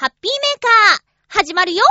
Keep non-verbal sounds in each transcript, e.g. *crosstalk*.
ハッピーメーカー、始まるよ。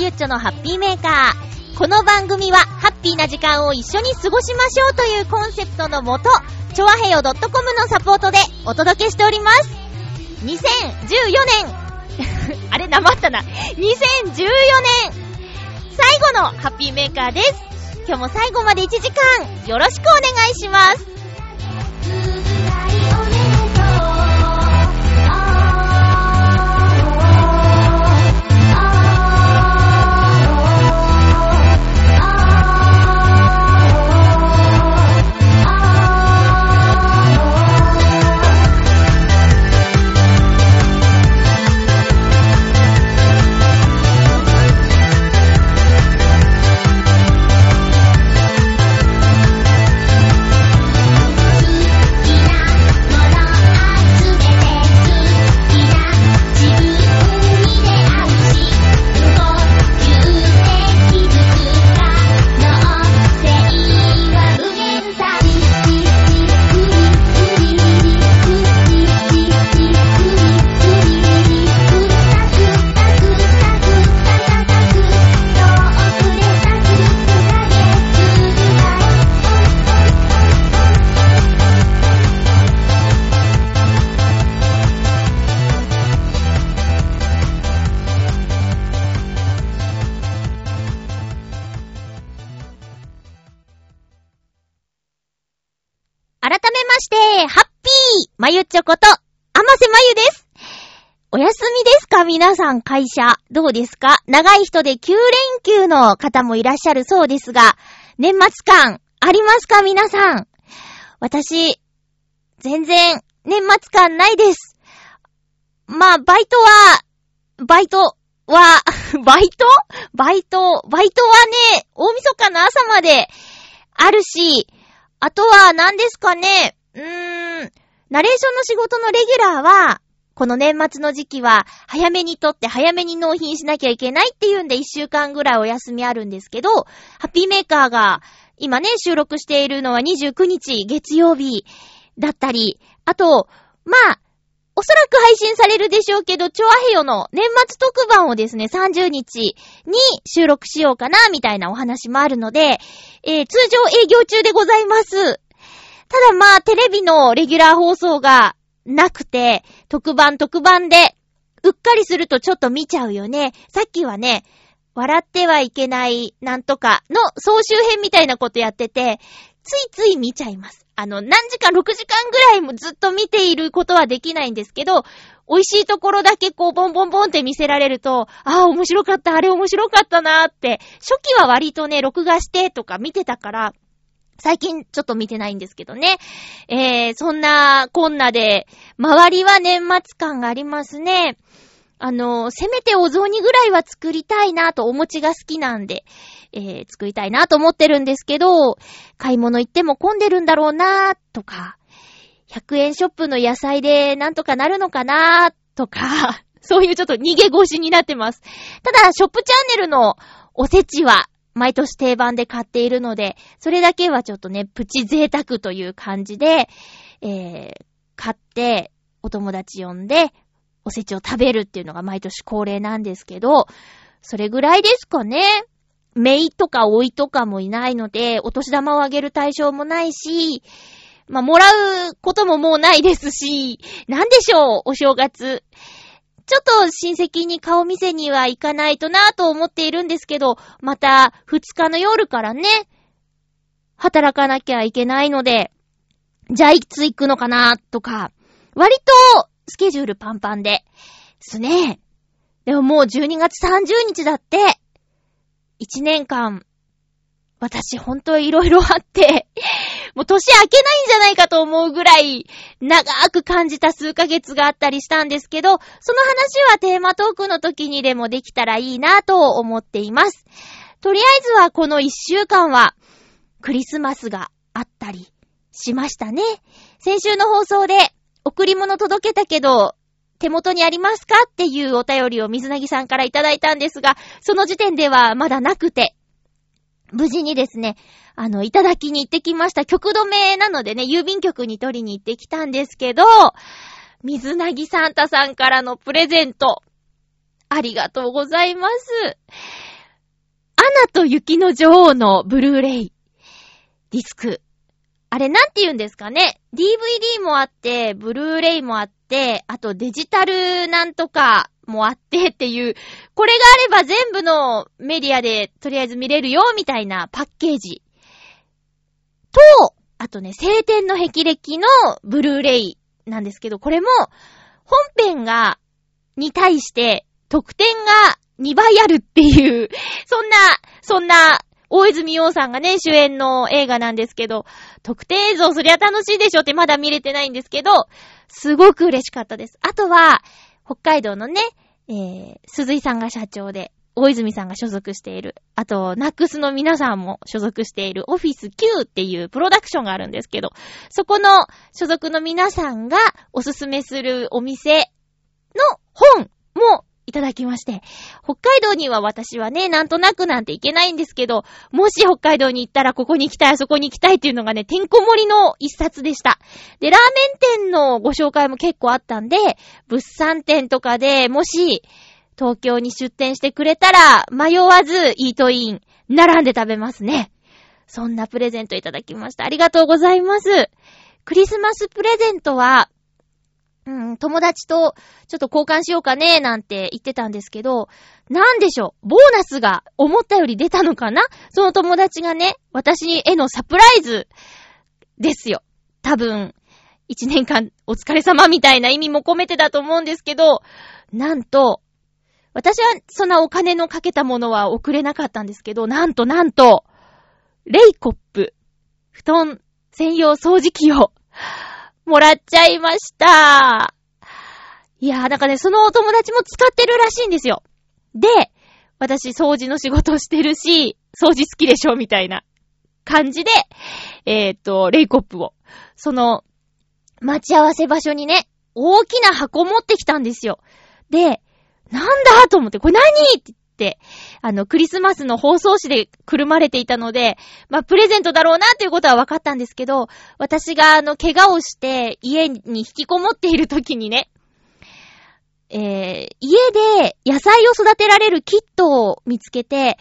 ゆっちょのハッピーメーカー。この番組は、ハッピーな時間を一緒に過ごしましょうというコンセプトのもと、ちょわへよ .com のサポートでお届けしております。2014年、*laughs* あれ、なまったな。2014年、最後のハッピーメーカーです。今日も最後まで1時間、よろしくお願いします。お休みですか？皆さん会社。どうですか？長い人で9連休の方もいらっしゃるそうですが、年末感ありますか？皆さん。私、全然年末感ないです。まあ、バイトは、バイトは、*laughs* バイト？バイト、バイトはね、大晦日の朝まであるし、あとは何ですかね、うーん、ナレーションの仕事のレギュラーは、この年末の時期は、早めに撮って早めに納品しなきゃいけないっていうんで1週間ぐらいお休みあるんですけど、ハッピーメーカーが、今ね、収録しているのは29日月曜日だったり、あと、まあ、おそらく配信されるでしょうけど、チョアヘヨの年末特番をですね、30日に収録しようかな、みたいなお話もあるので、えー通常営業中でございます。ただまあ、テレビのレギュラー放送がなくて、特番特番で、うっかりするとちょっと見ちゃうよね。さっきはね、笑ってはいけないなんとかの総集編みたいなことやってて、ついつい見ちゃいます。あの、何時間、6時間ぐらいもずっと見ていることはできないんですけど、美味しいところだけこう、ボンボンボンって見せられると、ああ、面白かった、あれ面白かったなーって、初期は割とね、録画してとか見てたから、最近ちょっと見てないんですけどね。えー、そんなこんなで、周りは年末感がありますね。あの、せめてお雑煮ぐらいは作りたいなと、お餅が好きなんで、えー、作りたいなと思ってるんですけど、買い物行っても混んでるんだろうなとか、100円ショップの野菜でなんとかなるのかなとか、そういうちょっと逃げ腰になってます。ただ、ショップチャンネルのおせちは、毎年定番で買っているので、それだけはちょっとね、プチ贅沢という感じで、えー、買って、お友達呼んで、おせちを食べるっていうのが毎年恒例なんですけど、それぐらいですかね。姪とか老いとかもいないので、お年玉をあげる対象もないし、まあ、もらうことももうないですし、なんでしょう、お正月。ちょっと親戚に顔見せには行かないとなぁと思っているんですけど、また2日の夜からね、働かなきゃいけないので、じゃあいつ行くのかなとか、割と、スケジュールパンパンで。すね。でももう12月30日だって、1年間、私本当いろいろあって、もう年明けないんじゃないかと思うぐらい、長く感じた数ヶ月があったりしたんですけど、その話はテーマトークの時にでもできたらいいなと思っています。とりあえずはこの1週間は、クリスマスがあったりしましたね。先週の放送で、贈り物届けたけど、手元にありますか？っていうお便りを水なぎさんからいただいたんですが、その時点ではまだなくて、無事にですね、あの、いただきに行ってきました。曲止めなのでね、郵便局に取りに行ってきたんですけど、水なぎサンタさんからのプレゼント、ありがとうございます。アナと雪の女王のブルーレイ、ディスク。あれなんて言うんですかね ?DVD もあって、ブルーレイもあって、あとデジタルなんとかもあってっていう、これがあれば全部のメディアでとりあえず見れるよみたいなパッケージ。と、あとね、晴天の霹靂のブルーレイなんですけど、これも本編が、に対して得点が2倍あるっていう、そんな、*laughs* そんな、大泉洋さんがね、主演の映画なんですけど、特典映像そりゃ楽しいでしょってまだ見れてないんですけど、すごく嬉しかったです。あとは、北海道のね、えー、鈴井さんが社長で、大泉さんが所属している、あと、ナックスの皆さんも所属しているオフィス Q っていうプロダクションがあるんですけど、そこの所属の皆さんがおすすめするお店の本もいただきまして、北海道には私はね、なんとなくなんて行けないんですけど、もし北海道に行ったらここに行きたい、あそこに行きたいっていうのがね、てんこ盛りの一冊でした。で、ラーメン店のご紹介も結構あったんで、物産店とかでもし、東京に出店してくれたら、迷わずイートイン、並んで食べますね。そんなプレゼントいただきました。ありがとうございます。クリスマスプレゼントは、うん、友達とちょっと交換しようかね、なんて言ってたんですけど、なんでしょう、ボーナスが思ったより出たのかな？その友達がね、私へのサプライズですよ。多分、一年間お疲れ様みたいな意味も込めてだと思うんですけど、なんと、私はそんなお金のかけたものは送れなかったんですけど、なんとなんと、レイコップ、布団専用掃除機をもらっちゃいました。いやー、なんかね、そのお友達も使ってるらしいんですよ。で、私掃除の仕事してるし、掃除好きでしょみたいな感じで、えー、っと、レイコップを、その、待ち合わせ場所にね、大きな箱持ってきたんですよ。で、なんだと思って、これ何？って、あの、クリスマスの放送紙でくるまれていたので、まあ、プレゼントだろうなということは分かったんですけど、私があの、怪我をして家に引きこもっている時にね、えー、家で野菜を育てられるキットを見つけて、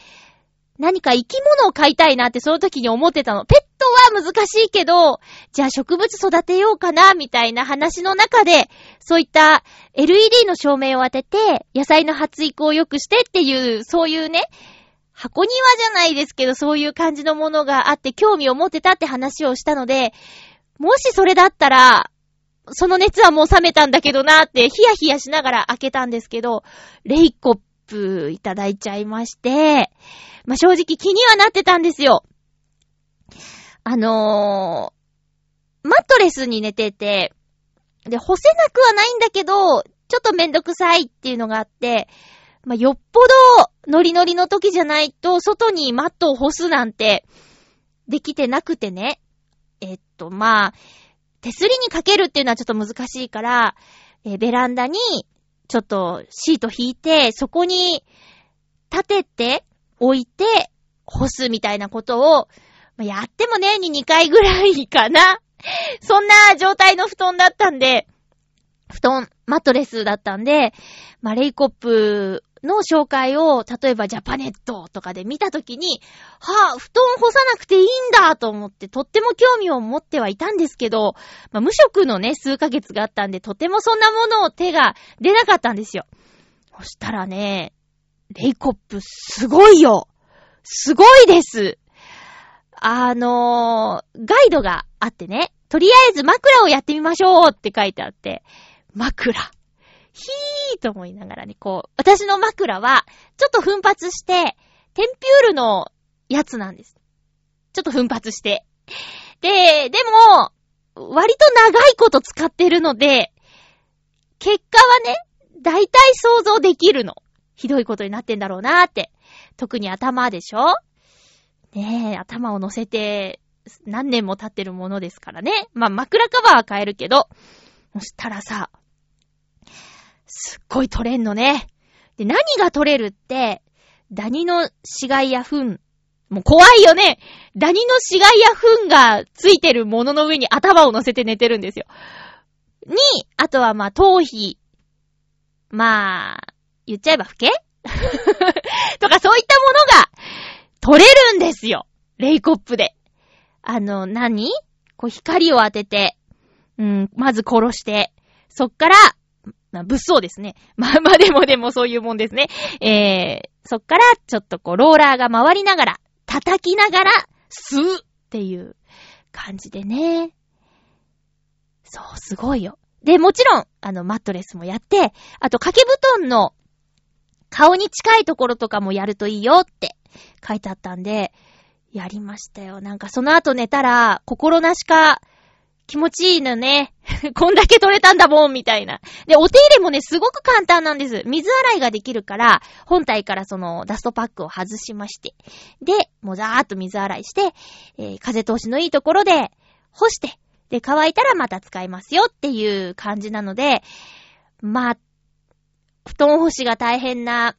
何か生き物を飼いたいなってその時に思ってたの。ペットは難しいけど、じゃあ植物育てようかな、みたいな話の中で、そういった LED の照明を当てて、野菜の発育を良くしてっていう、そういうね、箱庭じゃないですけど、そういう感じのものがあって興味を持ってたって話をしたので、もしそれだったら、その熱はもう冷めたんだけどなって、ヒヤヒヤしながら開けたんですけど、レイコップいただいちゃいまして、まあ、正直気にはなってたんですよ。あのー、マットレスに寝てて、で、干せなくはないんだけど、ちょっとめんどくさいっていうのがあって、まあ、よっぽどノリノリの時じゃないと、外にマットを干すなんて、できてなくてね。えっと、まあ、手すりにかけるっていうのはちょっと難しいから、えベランダに、ちょっとシート引いて、そこに立てて、置いて、干すみたいなことを、やっても年に2回ぐらいかな。*laughs* そんな状態の布団だったんで、布団、マットレスだったんで、まあ、レイコップの紹介を、例えばジャパネットとかで見たときに、はぁ、布団干さなくていいんだと思って、とっても興味を持ってはいたんですけど、まあ、無職のね、数ヶ月があったんで、とてもそんなものを手が出なかったんですよ。そしたらね、レイコップすごいよすごいですあのー、ガイドがあってね、とりあえず枕をやってみましょうって書いてあって、枕。ひーと思いながらね、こう、私の枕は、ちょっと奮発して、テンピュールのやつなんです。ちょっと奮発して。で、でも、割と長いこと使ってるので、結果はね、大体想像できるの。ひどいことになってんだろうなーって。特に頭でしょねえ、頭を乗せて、何年も経ってるものですからね。まあ、枕カバーは変えるけど、そしたらさ、すっごい取れんのね。で、何が取れるって、ダニの死骸や糞。もう怖いよね。ダニの死骸や糞がついてるものの上に頭を乗せて寝てるんですよ。に、あとはまあ、頭皮。まあ、言っちゃえば老け *laughs* とかそういったものが取れるんですよ。レイコップで。あの、何？こう光を当てて、うん、まず殺して、そっから、まあ、物騒ですね。*laughs* まあまあでもでもそういうもんですね。えー、そっからちょっとこうローラーが回りながら、叩きながら、吸うっていう感じでね。そう、すごいよ。で、もちろん、あの、マットレスもやって、あと掛け布団の顔に近いところとかもやるといいよって書いてあったんで、やりましたよ。なんかその後寝たら、心なしか気持ちいいのね。*laughs* こんだけ取れたんだもん、みたいな。で、お手入れもね、すごく簡単なんです。水洗いができるから、本体からそのダストパックを外しまして。で、もうざーっと水洗いして、えー風通しのいいところで干して、で、乾いたらまた使いますよっていう感じなので、まあ、布団干しが大変な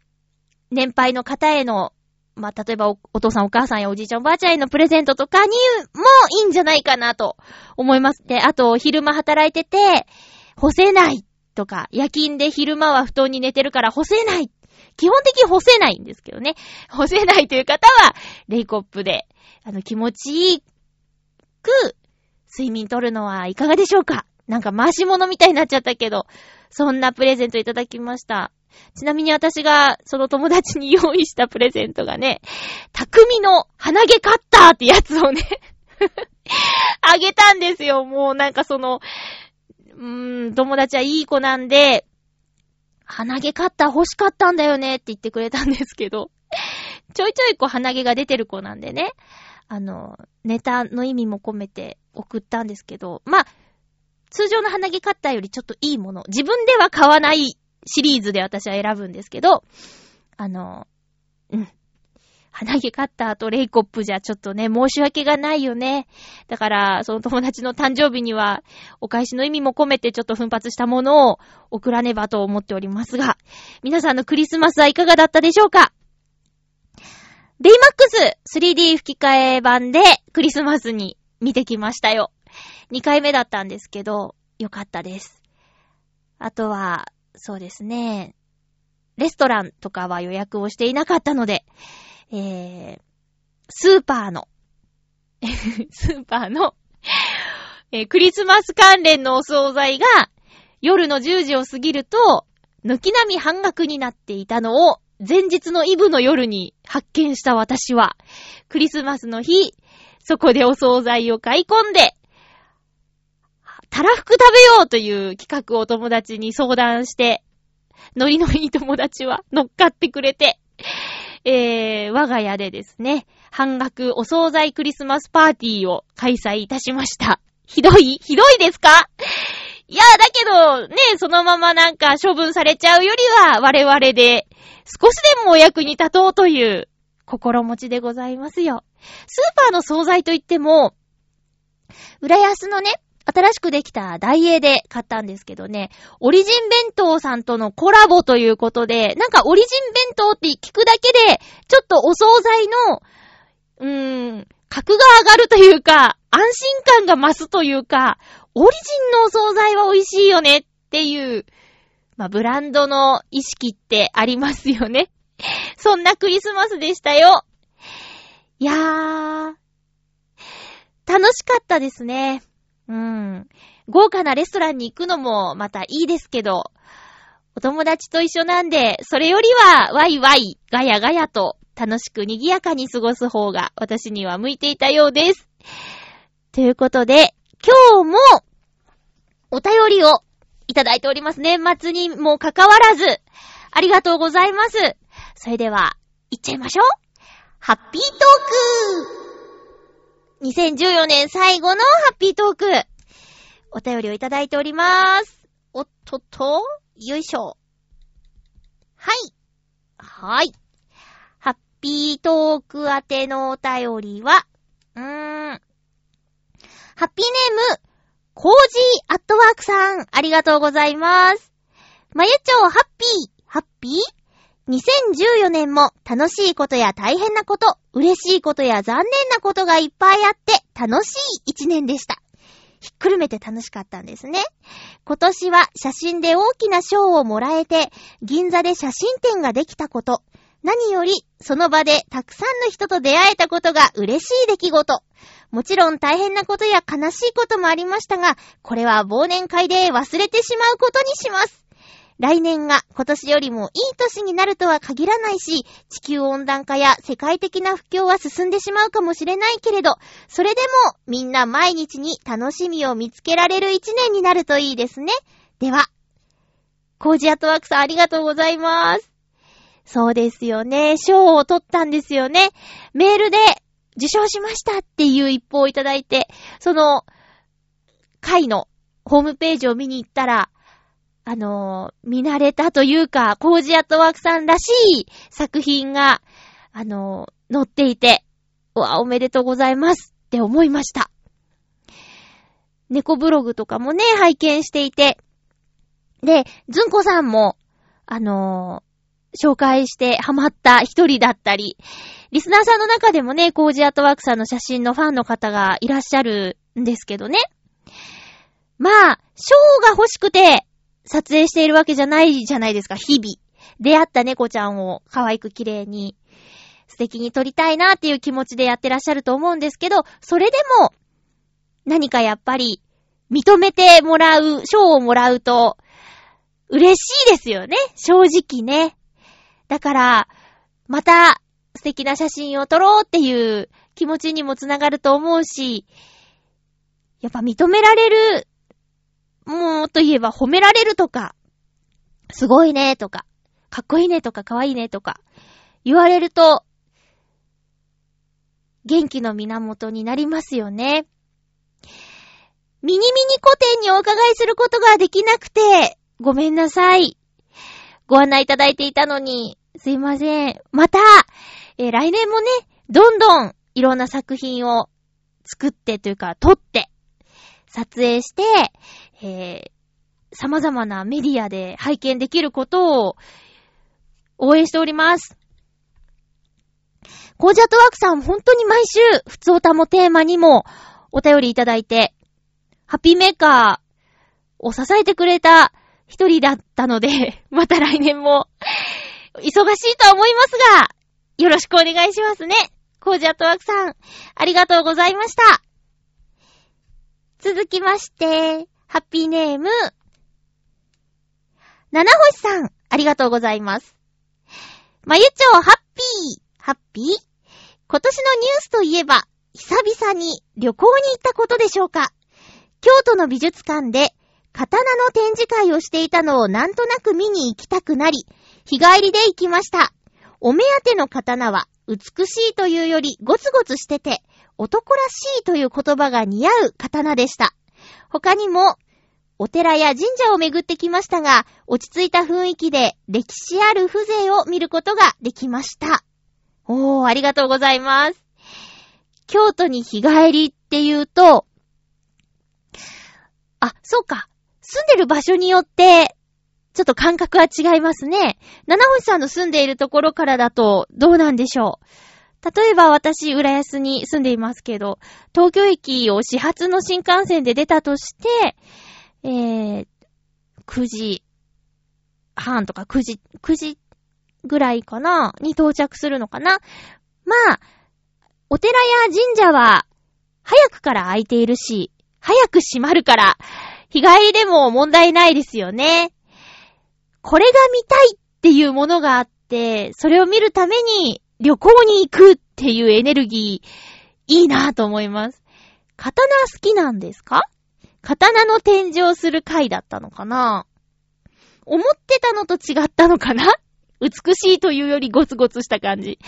年配の方への、まあ、例えばおお父さんお母さんやおじいちゃんおばあちゃんへのプレゼントとかにもいいんじゃないかなと思います。で、あと昼間働いてて、干せないとか、夜勤で昼間は布団に寝てるから干せない。基本的に干せないんですけどね。干せないという方は、レイコップで、あの、気持ちいいく、睡眠取るのはいかがでしょうかなんか回し物みたいになっちゃったけど、そんなプレゼントいただきました。ちなみに私がその友達に用意したプレゼントがね、匠の鼻毛カッターってやつをね、*laughs* あげたんですよ。もうなんかその、うーん、友達はいい子なんで、鼻毛カッター欲しかったんだよねって言ってくれたんですけど、ちょいちょいこう鼻毛が出てる子なんでね、あの、ネタの意味も込めて送ったんですけど、まあ、通常の鼻毛カッターよりちょっといいもの、自分では買わないシリーズで私は選ぶんですけど、あの、うん。鼻毛カッターとレイコップじゃちょっとね、申し訳がないよね。だから、その友達の誕生日には、お返しの意味も込めてちょっと奮発したものを送らねばと思っておりますが、皆さんのクリスマスはいかがだったでしょうか？ベイマックス 3D 吹き替え版でクリスマスに見てきましたよ。2回目だったんですけど、よかったです。あとは、そうですね、レストランとかは予約をしていなかったので、えー、スーパーの、*laughs* スーパーの、えークリスマス関連のお惣菜が夜の10時を過ぎると、軒並み半額になっていたのを前日のイブの夜に発見した私は、クリスマスの日、そこでお惣菜を買い込んで、たらふく食べようという企画を友達に相談して、ノリのいい友達は *laughs* 乗っかってくれて、えー、我が家でですね、半額お惣菜クリスマスパーティーを開催いたしました。ひどい？ひどいですか？いや、だけど、ね、そのままなんか処分されちゃうよりは、我々で少しでもお役に立とうという心持ちでございますよ。スーパーの惣菜といっても、浦安のね、新しくできたダイエーで買ったんですけどね、オリジン弁当さんとのコラボということで、なんかオリジン弁当って聞くだけで、ちょっとお惣菜の、うーん、格が上がるというか、安心感が増すというか、オリジンのお惣菜は美味しいよねっていう、まあ、ブランドの意識ってありますよね。*laughs* そんなクリスマスでしたよ。いやー、楽しかったですね。うん。豪華なレストランに行くのもまたいいですけど、お友達と一緒なんで、それよりはワイワイ、ガヤガヤと楽しく賑やかに過ごす方が私には向いていたようです。ということで、今日も、お便りをいただいております。年末にもかかわらず、ありがとうございます。それでは、行っちゃいましょう。ハッピートーク !2014 年最後のハッピートーク。お便りをいただいております。おっとっと、よいしょ。はい。はい。ハッピートーク宛てのお便りは、うーん。ハッピーネーム、コージーアットワークさん、ありがとうございます。まゆちょうハッピー、ハッピー？?2014 年も楽しいことや大変なこと、嬉しいことや残念なことがいっぱいあって楽しい一年でした。ひっくるめて楽しかったんですね。今年は写真で大きな賞をもらえて、銀座で写真展ができたこと、何よりその場でたくさんの人と出会えたことが嬉しい出来事。もちろん大変なことや悲しいこともありましたが、これは忘年会で忘れてしまうことにします。来年が今年よりもいい年になるとは限らないし、地球温暖化や世界的な不況は進んでしまうかもしれないけれど、それでもみんな毎日に楽しみを見つけられる一年になるといいですね。では、コージアトワークさんありがとうございます。そうですよね。賞を取ったんですよね。メールで受賞しましたっていう一報をいただいて、その、会のホームページを見に行ったら、あのー見慣れたというか、コージアットワークさんらしい作品が、あのー載っていて、うわ、おめでとうございますって思いました。猫ブログとかもね、拝見していて、で、ずんこさんも、あのー紹介してハマった一人だったり、リスナーさんの中でもね、コージアットワークさんの写真のファンの方がいらっしゃるんですけどね。まあ、賞が欲しくて撮影しているわけじゃないじゃないですか、日々。出会った猫ちゃんを可愛く綺麗に素敵に撮りたいなっていう気持ちでやってらっしゃると思うんですけど、それでも何かやっぱり認めてもらう、賞をもらうと嬉しいですよね、正直ね。だから、また素敵な写真を撮ろうっていう気持ちにもつながると思うし、やっぱ認められる、もうといえば褒められるとか、すごいねとか、かっこいいねとかかわいいねとか、言われると、元気の源になりますよね。ミニミニ古典にお伺いすることができなくて、ごめんなさい。ご案内いただいていたのに、すいません。また、えー来年もね、どんどんいろんな作品を作ってというか、撮って、撮影して、えー様々なメディアで拝見できることを応援しております。コージャットワークさん、本当に毎週、普通歌もテーマにもお便りいただいて、ハッピーメーカーを支えてくれた一人だったので、*laughs* また来年も忙しいとは思いますが、よろしくお願いしますね。コージャットワークさん、ありがとうございました。続きまして、ハッピーネーム、七星さん、ありがとうございます。まゆちょう、ハッピー、ハッピー？今年のニュースといえば、久々に旅行に行ったことでしょうか京都の美術館で、刀の展示会をしていたのをなんとなく見に行きたくなり、日帰りで行きました。お目当ての刀は、美しいというよりゴツゴツしてて、男らしいという言葉が似合う刀でした。他にも、お寺や神社を巡ってきましたが、落ち着いた雰囲気で歴史ある風情を見ることができました。おー、ありがとうございます。京都に日帰りっていうと、あ、そうか。住んでる場所によって、ちょっと感覚は違いますね。七星さんの住んでいるところからだとどうなんでしょう。例えば私、浦安に住んでいますけど、東京駅を始発の新幹線で出たとして、えー、9時半とか9時、9時ぐらいかなに到着するのかなまあ、お寺や神社は早くから空いているし、早く閉まるから、日帰りでも問題ないですよね。これが見たいっていうものがあって、それを見るために旅行に行くっていうエネルギー、いいなぁと思います。刀好きなんですか？刀の展示をする回だったのかな？思ってたのと違ったのかな？美しいというよりゴツゴツした感じ。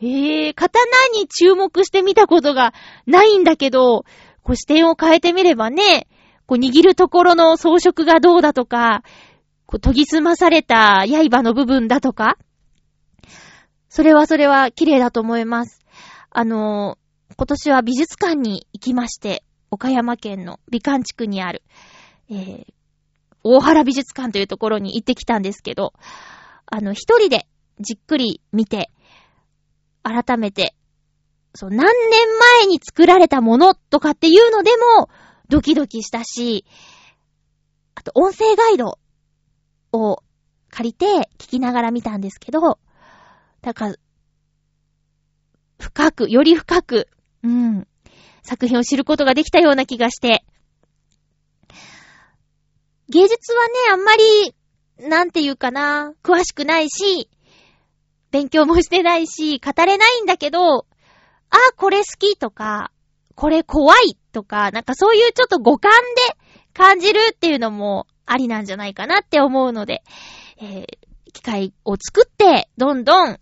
えー、刀に注目してみたことがないんだけど、こう視点を変えてみればね、こう握るところの装飾がどうだとか、こう研ぎ澄まされた刃の部分だとか、それはそれは綺麗だと思います。あのー、今年は美術館に行きまして、岡山県の美観地区にある、えー、大原美術館というところに行ってきたんですけど、あの、一人でじっくり見て、改めて、そう、何年前に作られたものとかっていうのでも、ドキドキしたし、あと、音声ガイドを借りて聞きながら見たんですけど、だから、深く、より深く、うん、作品を知ることができたような気がして、芸術はね、あんまり、なんていうかな、詳しくないし、勉強もしてないし、語れないんだけど、あ、これ好きとか、これ怖いとか、なんかそういうちょっと五感で感じるっていうのもありなんじゃないかなって思うので、えー、機会を作って、どんどん、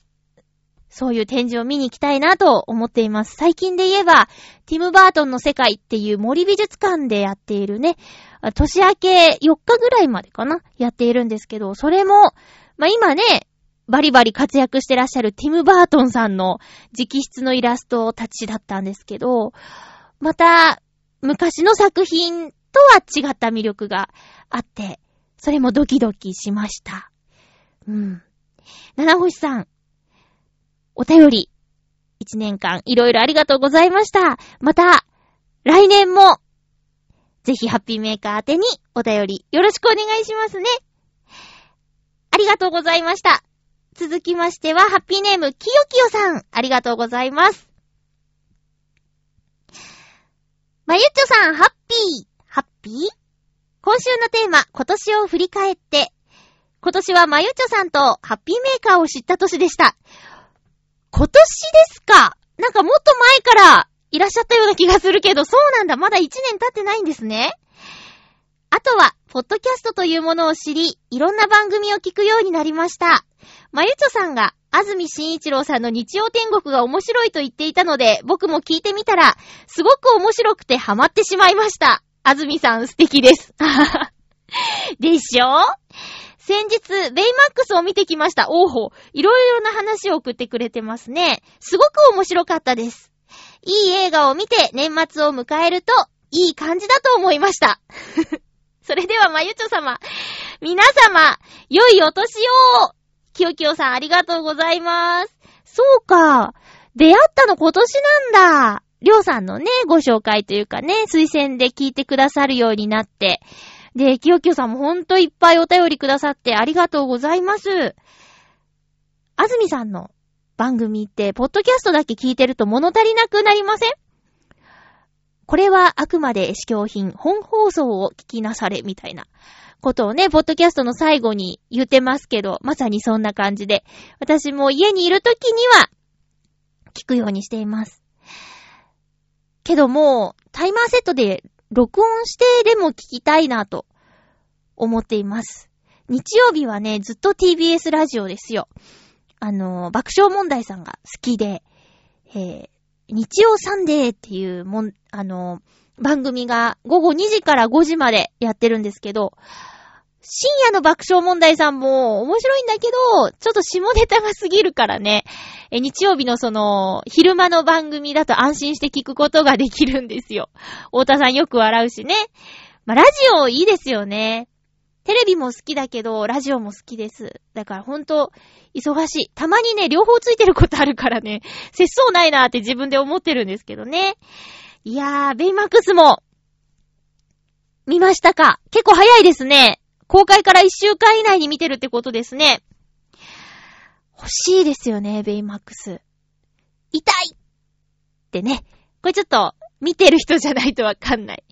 そういう展示を見に行きたいなと思っています。最近で言えば、ティム・バートンの世界っていう森美術館でやっているね、年明け4日ぐらいまでかなやっているんですけど、それも、まあ、今ね、バリバリ活躍してらっしゃるティム・バートンさんの直筆のイラストたちだったんですけど、また、昔の作品とは違った魅力があって、それもドキドキしました。うん。七星さん、お便り、一年間いろいろありがとうございました。また、来年も、ぜひハッピーメーカー宛てにお便りよろしくお願いしますね。ありがとうございました。続きましては、ハッピーネーム、きよきよさん。ありがとうございます。まゆっちょさん、ハッピー。ハッピー？今週のテーマ、今年を振り返って。今年はまゆっちょさんとハッピーメーカーを知った年でした。今年ですか？なんかもっと前からいらっしゃったような気がするけど、そうなんだ。まだ1年経ってないんですね。あとは、ポッドキャストというものを知り、いろんな番組を聞くようになりました。まゆちょさんが、安住紳一郎さんの日曜天国が面白いと言っていたので、僕も聞いてみたら、すごく面白くてハマってしまいました。安住さん素敵です。*laughs* でしょ？先日、ベイマックスを見てきました。おーほ。いろいろな話を送ってくれてますね。すごく面白かったです。いい映画を見て年末を迎えると、いい感じだと思いました。*laughs* それでは、まゆちょ様。皆様、良いお年をきよきよさん、ありがとうございます。そうか。出会ったの今年なんだ。りょうさんのね、ご紹介というかね、推薦で聞いてくださるようになって。で、きよきよさんもほんといっぱいお便りくださってありがとうございます。あずみさんの番組って、ポッドキャストだけ聞いてると物足りなくなりません？これはあくまで試供品、本放送を聞きなされ、みたいなことをね、ポッドキャストの最後に言ってますけど、まさにそんな感じで、私も家にいるときには、聞くようにしています。けどもう、タイマーセットで録音してでも聞きたいなと思っています。日曜日はね、ずっと TBS ラジオですよ。あの、爆笑問題さんが好きで、えー、日曜サンデーっていうもん、あの、番組が午後2時から5時までやってるんですけど、深夜の爆笑問題さんも面白いんだけど、ちょっと下ネタが過ぎるからね、え日曜日のその、昼間の番組だと安心して聞くことができるんですよ。太田さんよく笑うしね。まあ、ラジオいいですよね。テレビも好きだけど、ラジオも好きです。だからほんと、忙しい。たまにね、両方ついてることあるからね、節操ないなーって自分で思ってるんですけどね。いやー、ベイマックスも、見ましたか？結構早いですね。公開から1週間以内に見てるってことですね。欲しいですよね、ベイマックス。痛いってね。これちょっと、見てる人じゃないとわかんない。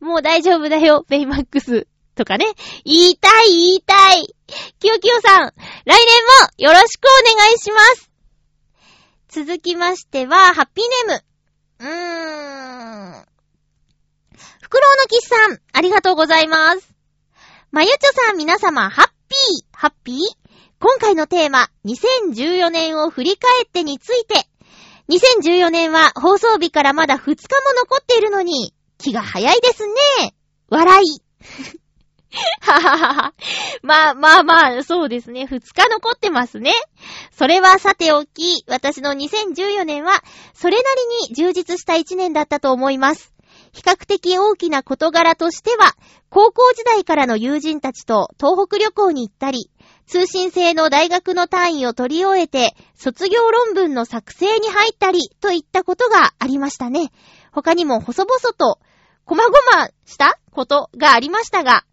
もう大丈夫だよ、ベイマックス。とかね。言いたい、言いたい。きよきよさん、来年もよろしくお願いします。続きましては、ハッピーネーム。うーん。フクロウのキスさん、ありがとうございます。まゆちょさん、皆様、ハッピー、ハッピー？今回のテーマ、2014年を振り返ってについて。2014年は放送日からまだ2日も残っているのに、気が早いですね。笑い。はははは。まあまあまあ、そうですね。2日残ってますね。それはさておき、私の2014年は、それなりに充実した1年だったと思います。比較的大きな事柄としては、高校時代からの友人たちと東北旅行に行ったり、通信制の大学の単位を取り終えて、卒業論文の作成に入ったり、といったことがありましたね。他にも細々と、こまごましたことがありましたが、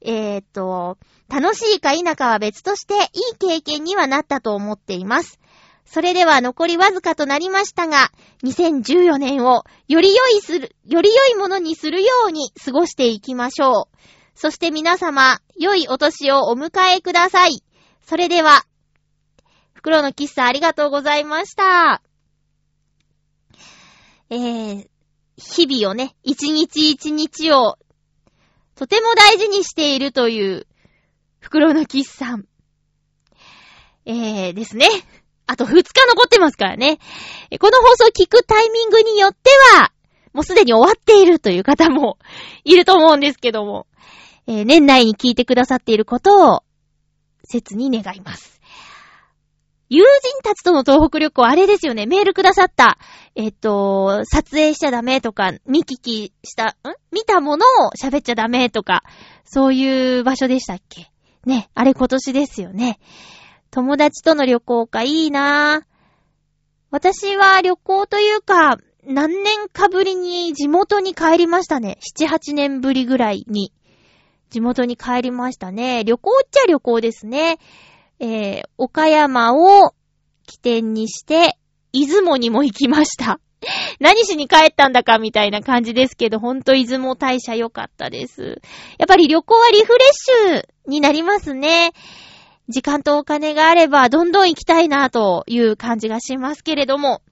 えー、っと、楽しいか否かは別として、いい経験にはなったと思っています。それでは残りわずかとなりましたが、2014年をより良いする、より良いものにするように過ごしていきましょう。そして皆様、良いお年をお迎えください。それでは、袋の喫茶ありがとうございました。えー、日々をね、一日一日を、とても大事にしているという、袋の喫茶。えー、ですね。あと2日残ってますからね。この放送を聞くタイミングによっては、もうすでに終わっているという方も *laughs* いると思うんですけども、えー年内に聞いてくださっていることを、切に願います。友人たちとの東北旅行、あれですよね、メールくださった、えっ、と、撮影しちゃダメとか、見聞きした、ん？見たものを喋っちゃダメとか、そういう場所でしたっけ？ね、あれ今年ですよね。友達との旅行かいいなぁ。私は旅行というか、何年かぶりに地元に帰りましたね。7、8年ぶりぐらいに。地元に帰りましたね。旅行っちゃ旅行ですね。えー、岡山を起点にして、出雲にも行きました。*laughs* 何しに帰ったんだかみたいな感じですけど、ほんと出雲大社良かったです。やっぱり旅行はリフレッシュになりますね。時間とお金があれば、どんどん行きたいなという感じがしますけれども。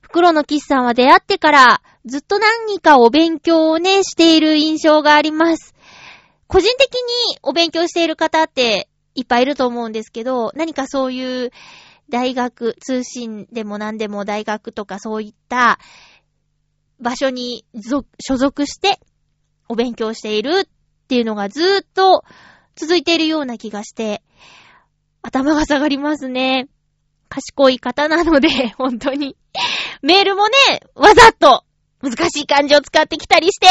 袋のキスさんは出会ってから、ずっと何かお勉強をね、している印象があります。個人的にお勉強している方っていっぱいいると思うんですけど、何かそういう大学、通信でも何でも大学とかそういった場所に所属してお勉強しているっていうのがずーっと続いているような気がして、頭が下がりますね。賢い方なので、*laughs* 本当に。メールもね、わざと難しい漢字を使ってきたりして、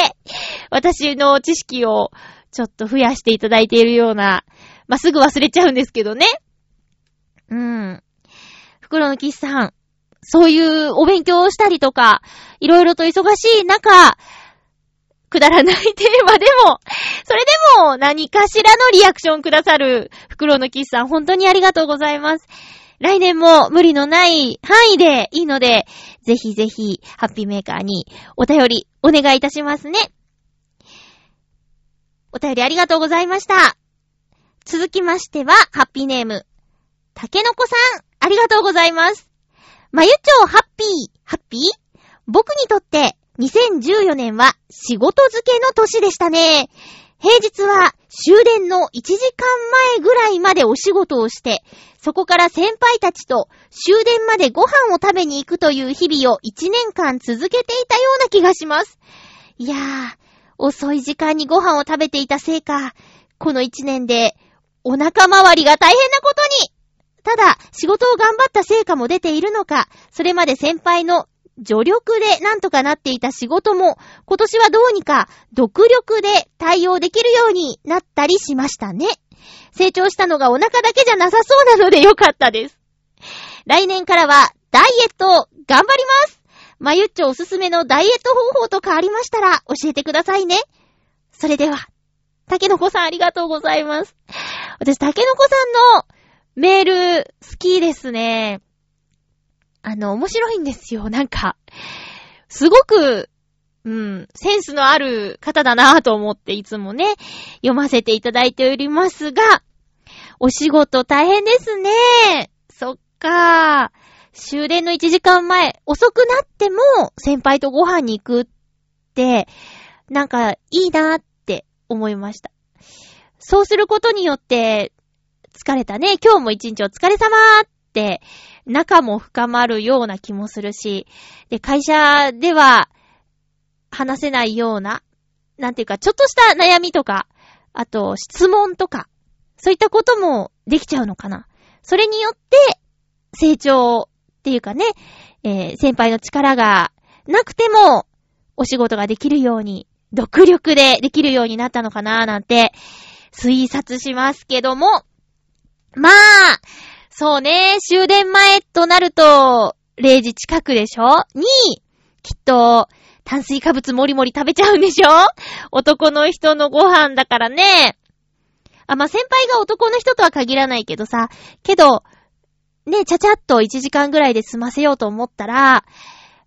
私の知識をちょっと増やしていただいているような、まあ、すぐ忘れちゃうんですけどね。うん。袋のキスさん、そういうお勉強をしたりとか、いろいろと忙しい中、くだらないテーマでも、それでも何かしらのリアクションくださる袋のキスさん、本当にありがとうございます。来年も無理のない範囲でいいので、ぜひぜひ、ハッピーメーカーにお便りお願いいたしますね。お便りありがとうございました。続きましては、ハッピーネーム、たけのこさん、ありがとうございます。まゆちょうハッピー、ハッピー？僕にとって、2014年は仕事漬けの年でしたね。平日は終電の1時間前ぐらいまでお仕事をして、そこから先輩たちと終電までご飯を食べに行くという日々を1年間続けていたような気がします。いやー、遅い時間にご飯を食べていたせいか、この1年でお腹周りが大変なことにただ、仕事を頑張った成果も出ているのか、それまで先輩の助力でなんとかなっていた仕事も、今年はどうにか独力で対応できるようになったりしましたね。成長したのがお腹だけじゃなさそうなのでよかったです。来年からはダイエット頑張りますまゆっちょおすすめのダイエット方法とかありましたら教えてくださいね。それでは、たけのこさんありがとうございます。私、たけのこさんのメール好きですね。あの、面白いんですよ。なんか、すごく、うん、センスのある方だなぁと思っていつもね、読ませていただいておりますが、お仕事大変ですね。そっかぁ終電の1時間前、遅くなっても先輩とご飯に行くって、なんかいいなぁって思いました。そうすることによって、疲れたね、今日も一日お疲れ様っ、仲も深まるような気もするし、で、会社では話せないような、なんていうか、ちょっとした悩みとか、あと質問とか、そういったこともできちゃうのかな。それによって、成長っていうかね、えー先輩の力がなくても、お仕事ができるように、独力でできるようになったのかななんて、推察しますけども、まあ、そうね、終電前となると、0時近くでしょ？に、きっと、炭水化物もりもり食べちゃうんでしょ？男の人のご飯だからね。あ、まあ、先輩が男の人とは限らないけどさ、けど、ね、ちゃちゃっと1時間ぐらいで済ませようと思ったら、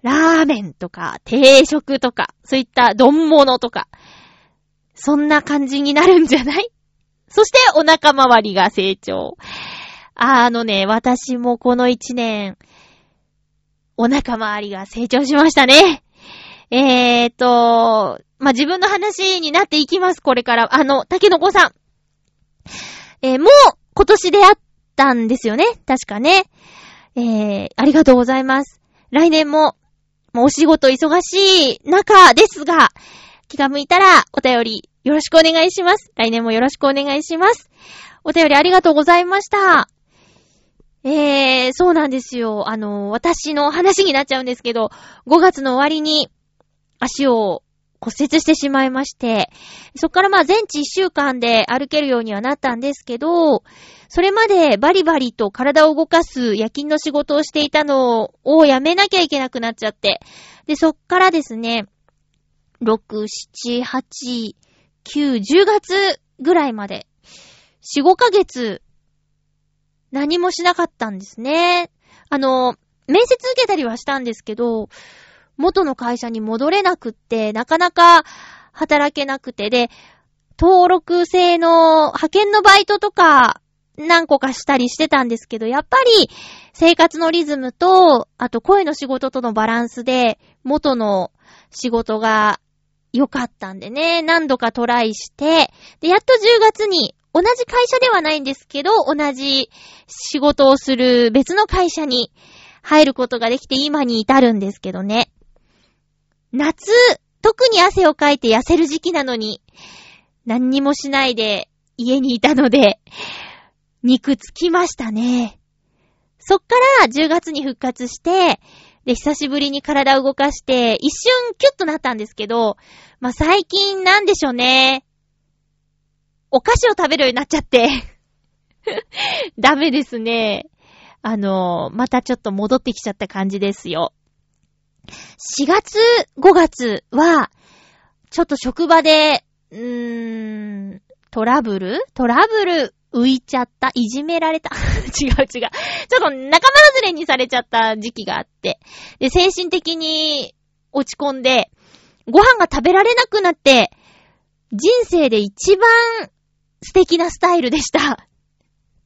ラーメンとか、定食とか、そういった丼物とか、そんな感じになるんじゃない？そして、お腹周りが成長。あのね、私もこの1年、お腹周りが成長しましたね。えーと、まあ、自分の話になっていきます、これから。あの、竹の子さん。えーもう、今年であったんですよね。確かね。えー、ありがとうございます。来年も、もうお仕事忙しい中ですが、気が向いたらお便りよろしくお願いします。来年もよろしくお願いします。お便りありがとうございました。えー、そうなんですよ。あの、私の話になっちゃうんですけど、5月の終わりに足を骨折してしまいまして、そっからまあ全治1週間で歩けるようにはなったんですけど、それまでバリバリと体を動かす夜勤の仕事をしていたのをやめなきゃいけなくなっちゃって、で、そっからですね、6、7、8、9、10月ぐらいまで、4、5ヶ月、何もしなかったんですね。あの、面接受けたりはしたんですけど、元の会社に戻れなくって、なかなか働けなくて、で、登録制の派遣のバイトとか何個かしたりしてたんですけど、やっぱり生活のリズムと、あと声の仕事とのバランスで元の仕事が良かったんでね、何度かトライして、で、やっと10月に同じ会社ではないんですけど、同じ仕事をする別の会社に入ることができて今に至るんですけどね。夏、特に汗をかいて痩せる時期なのに、何にもしないで家にいたので、肉つきましたね。そっから10月に復活して、で、久しぶりに体を動かして、一瞬キュッとなったんですけど、まあ、最近なんでしょうね。お菓子を食べるようになっちゃって。*laughs* ダメですね。あの、またちょっと戻ってきちゃった感じですよ。4月、5月は、ちょっと職場で、うーん、トラブル？トラブル？浮いちゃった？いじめられた？*laughs* 違う違う。ちょっと仲間外れにされちゃった時期があって。で、精神的に落ち込んで、ご飯が食べられなくなって、人生で一番素敵なスタイルでした。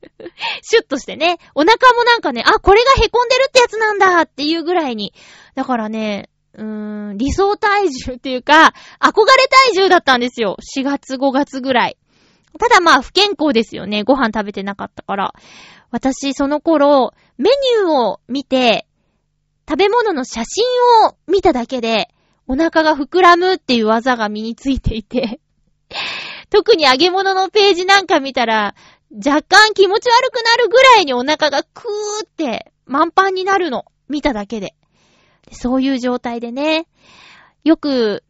*laughs* シュッとしてね。お腹もなんかね、あ、これが凹んでるってやつなんだっていうぐらいに。だからね、うーん、理想体重っていうか、憧れ体重だったんですよ。4月、5月ぐらい。ただまあ不健康ですよね。ご飯食べてなかったから。私、その頃、メニューを見て、食べ物の写真を見ただけで、お腹が膨らむっていう技が身についていて、特に揚げ物のページなんか見たら、若干気持ち悪くなるぐらいにお腹がクーって満帆になるの。見ただけで。そういう状態でね、よく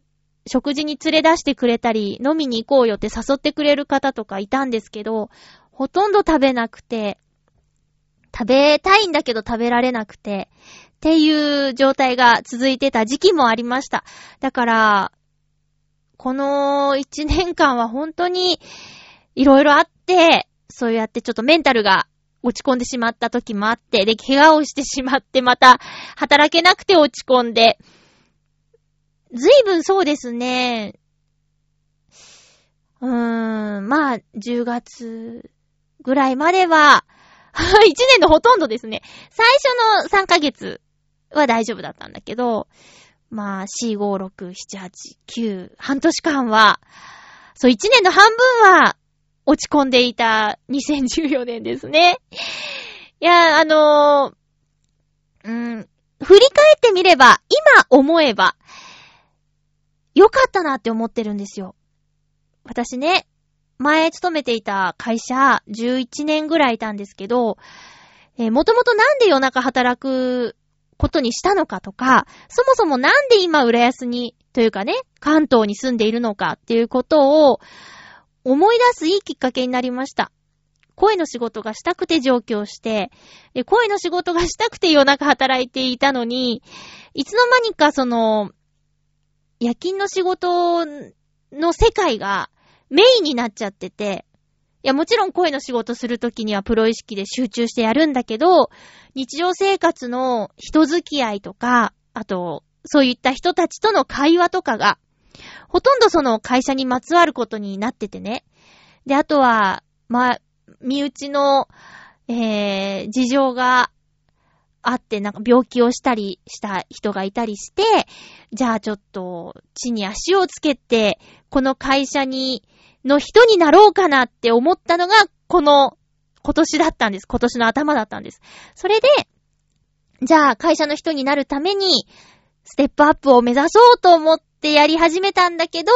食事に連れ出してくれたり、飲みに行こうよって誘ってくれる方とかいたんですけど、ほとんど食べなくて、食べたいんだけど食べられなくて、っていう状態が続いてた時期もありました。だから、この一年間は本当にいろいろあって、そうやってちょっとメンタルが落ち込んでしまった時もあって、で、怪我をしてしまってまた働けなくて落ち込んで、ずいぶんそうですね。うーん、まあ、10月ぐらいまでは、*laughs* 1年のほとんどですね。最初の3ヶ月は大丈夫だったんだけど、まあ、4、5、6、7、8、9、半年間は、そう、1年の半分は落ち込んでいた2014年ですね。いや、あのー、うん、振り返ってみれば、今思えば、良かったなって思ってるんですよ。私ね、前勤めていた会社、11年ぐらいいたんですけど、えー、もともとなんで夜中働くことにしたのかとか、そもそもなんで今浦安に、というかね、関東に住んでいるのかっていうことを思い出すいいきっかけになりました。声の仕事がしたくて上京して、声の仕事がしたくて夜中働いていたのに、いつの間にかその、夜勤の仕事の世界がメインになっちゃってて、いや、もちろん声の仕事するときにはプロ意識で集中してやるんだけど、日常生活の人付き合いとか、あと、そういった人たちとの会話とかが、ほとんどその会社にまつわることになっててね。で、あとは、まあ、身内の、えー、事情があって、なんか病気をしたりした人がいたりして、じゃあちょっと、地に足をつけて、この会社に、の人になろうかなって思ったのが、この、今年だったんです。今年の頭だったんです。それで、じゃあ会社の人になるために、ステップアップを目指そうと思ってやり始めたんだけど、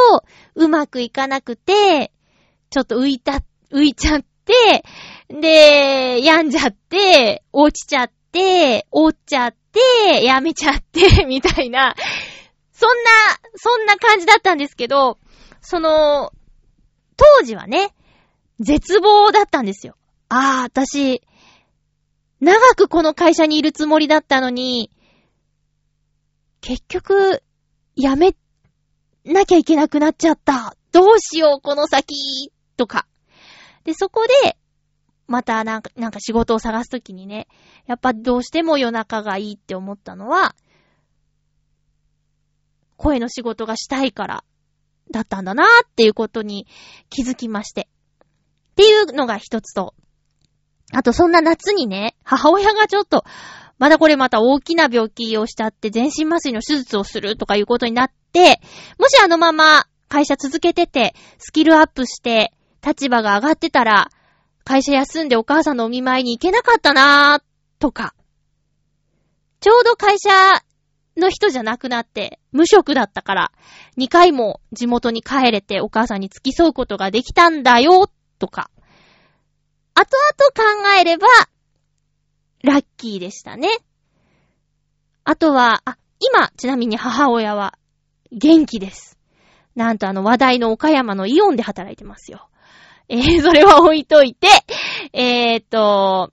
うまくいかなくて、ちょっと浮いた、浮いちゃって、で、病んじゃって、落ちちゃって、落ちちゃって、やめちゃって、*laughs* みたいな、そんな、そんな感じだったんですけど、その、当時はね、絶望だったんですよ。ああ、私、長くこの会社にいるつもりだったのに、結局、辞めなきゃいけなくなっちゃった。どうしよう、この先、とか。で、そこで、またなんか、なんか仕事を探すときにね、やっぱどうしても夜中がいいって思ったのは、声の仕事がしたいからだったんだなーっていうことに気づきまして。っていうのが一つと、あとそんな夏にね、母親がちょっと、まだこれまた大きな病気をしちゃって全身麻酔の手術をするとかいうことになって、もしあのまま会社続けてて、スキルアップして、立場が上がってたら、会社休んでお母さんのお見舞いに行けなかったなー、とか。ちょうど会社の人じゃなくなって、無職だったから、2回も地元に帰れてお母さんに付き添うことができたんだよ、とか。後々考えれば、ラッキーでしたね。あとは、あ、今、ちなみに母親は、元気です。なんとあの話題の岡山のイオンで働いてますよ。えー、それは置いといて、えーっと、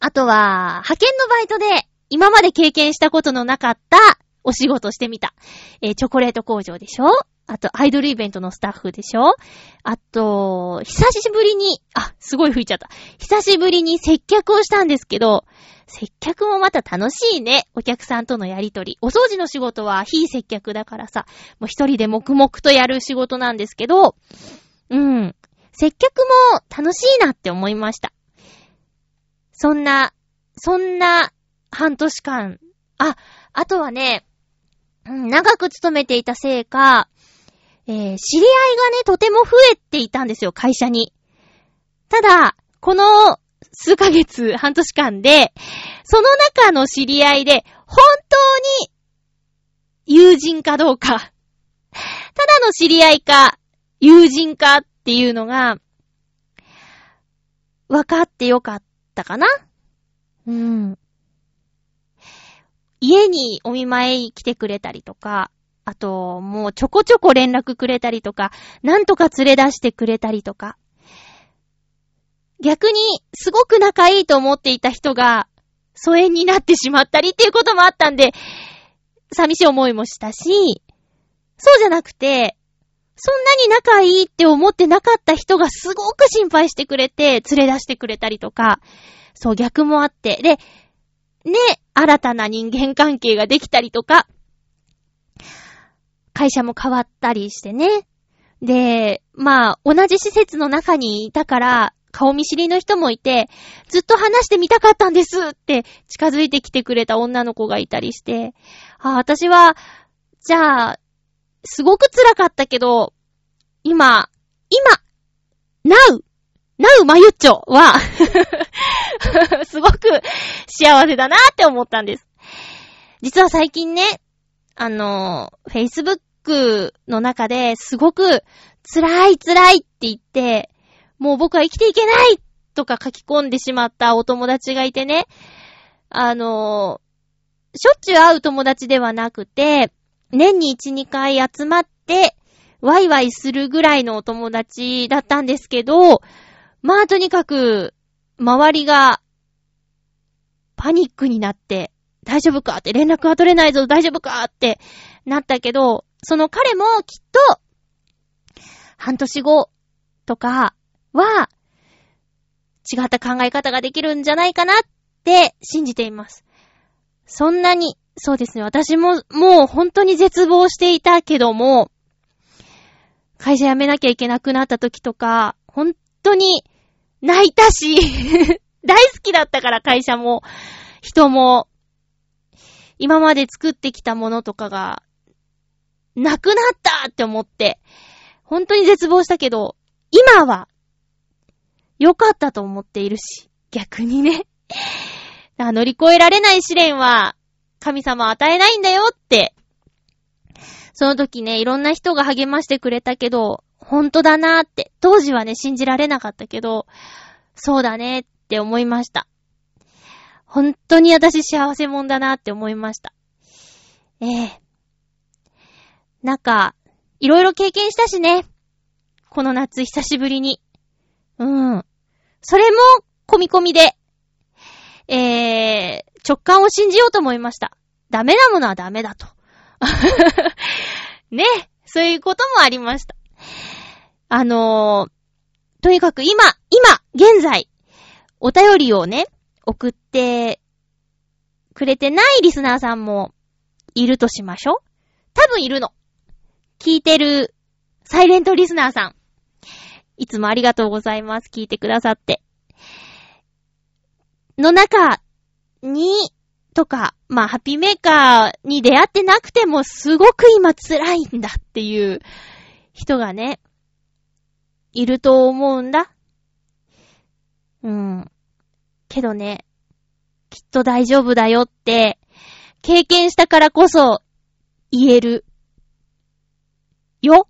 あとは、派遣のバイトで今まで経験したことのなかったお仕事してみた。えー、チョコレート工場でしょ？あと、アイドルイベントのスタッフでしょ？あと、久しぶりに、あ、すごい吹いちゃった。久しぶりに接客をしたんですけど、接客もまた楽しいね。お客さんとのやりとり。お掃除の仕事は非接客だからさ、もう一人で黙々とやる仕事なんですけど、うん。接客も楽しいなって思いました。そんな、そんな半年間。あ、あとはね、長く勤めていたせいか、えー、知り合いがね、とても増えていたんですよ、会社に。ただ、この数ヶ月、半年間で、その中の知り合いで、本当に、友人かどうか、ただの知り合いか、友人かっていうのが、分かってよかったかなうん。家にお見舞い来てくれたりとか、あと、もうちょこちょこ連絡くれたりとか、なんとか連れ出してくれたりとか、逆に、すごく仲いいと思っていた人が、疎遠になってしまったりっていうこともあったんで、寂しい思いもしたし、そうじゃなくて、そんなに仲いいって思ってなかった人がすごく心配してくれて、連れ出してくれたりとか、そう逆もあって、で、ね、新たな人間関係ができたりとか、会社も変わったりしてね。で、まあ、同じ施設の中にいたから、顔見知りの人もいて、ずっと話してみたかったんですって近づいてきてくれた女の子がいたりして、あ、私は、じゃあ、すごく辛かったけど、今、今、now, now まゆっちょは、*laughs* すごく幸せだなって思ったんです。実は最近ね、あの、Facebook の中ですごく辛い辛いって言って、もう僕は生きていけないとか書き込んでしまったお友達がいてね、あの、しょっちゅう会う友達ではなくて、年に1、2回集まって、ワイワイするぐらいのお友達だったんですけど、まあとにかく、周りが、パニックになって、大丈夫かって連絡が取れないぞ、大丈夫かってなったけど、その彼もきっと、半年後とかは、違った考え方ができるんじゃないかなって信じています。そんなに、そうですね、私ももう本当に絶望していたけども、会社辞めなきゃいけなくなった時とか、本当に泣いたし、*laughs* 大好きだったから会社も、人も、今まで作ってきたものとかが、なくなったって思って、本当に絶望したけど、今は、良かったと思っているし、逆にね。*laughs* 乗り越えられない試練は、神様与えないんだよって。その時ね、いろんな人が励ましてくれたけど、本当だなーって。当時はね、信じられなかったけど、そうだねって思いました。本当に私幸せもんだなって思いました。ええなんか、いろいろ経験したしね。この夏久しぶりに。うん。それも、込み込みで、えー、直感を信じようと思いました。ダメなものはダメだと。*laughs* ね。そういうこともありました。あのー、とにかく今、今、現在、お便りをね、送ってくれてないリスナーさんもいるとしましょ多分いるの。聞いてるサイレントリスナーさん。いつもありがとうございます。聞いてくださって。の中に、とか、まあ、ハッピーメーカーに出会ってなくても、すごく今辛いんだっていう人がね、いると思うんだ。うん。けどね、きっと大丈夫だよって、経験したからこそ言える。よ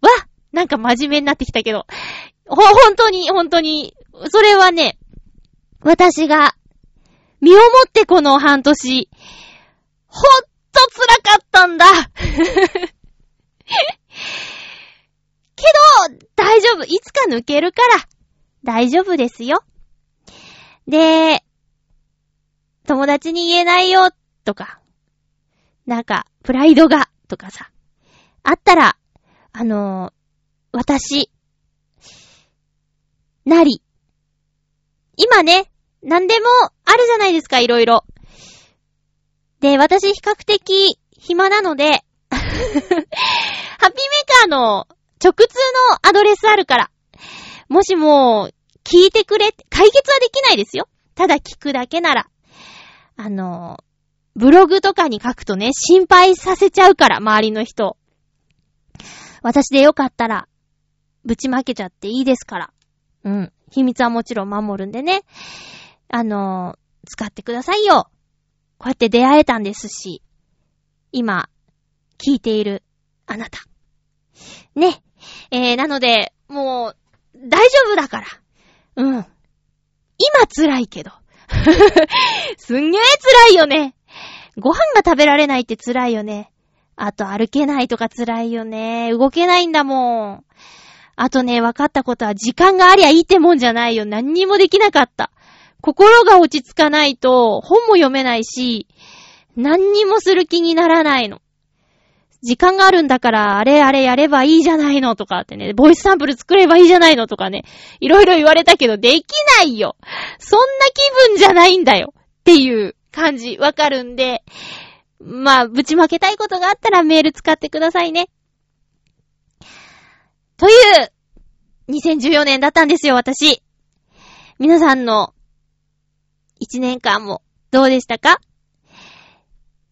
わなんか真面目になってきたけど。ほ、本当に、本当に、それはね、私が、身をもってこの半年、ほんと辛かったんだけど、大丈夫。いつか抜けるから、大丈夫ですよ。で、友達に言えないよ、とか、なんか、プライドが、とかさ、あったら、あのー私、なり。今ね、なんでもあるじゃないですか、いろいろ。で、私比較的暇なので、*laughs* ハッピーメーカーの直通のアドレスあるから、もしも聞いてくれ、解決はできないですよ。ただ聞くだけなら。あの、ブログとかに書くとね、心配させちゃうから、周りの人。私でよかったら、ぶちまけちゃっていいですから。うん。秘密はもちろん守るんでね。あの使ってくださいよ。こうやって出会えたんですし。今、聞いているあなた。ね。えー、なので、もう、大丈夫だから。うん。今辛いけど。*laughs* すんげー辛いよね。ご飯が食べられないって辛いよね。あと歩けないとか辛いよね。動けないんだもん。あとね、分かったことは時間がありゃいいってもんじゃないよ。何にもできなかった。心が落ち着かないと本も読めないし、何にもする気にならないの。時間があるんだから、あれあれやればいいじゃないのとかってね、ボイスサンプル作ればいいじゃないのとかね、いろいろ言われたけど、できないよそんな気分じゃないんだよっていう感じ、わかるんで、まあ、ぶちまけたいことがあったらメール使ってくださいね。という、2014年だったんですよ、私。皆さんの、1年間も、どうでしたか？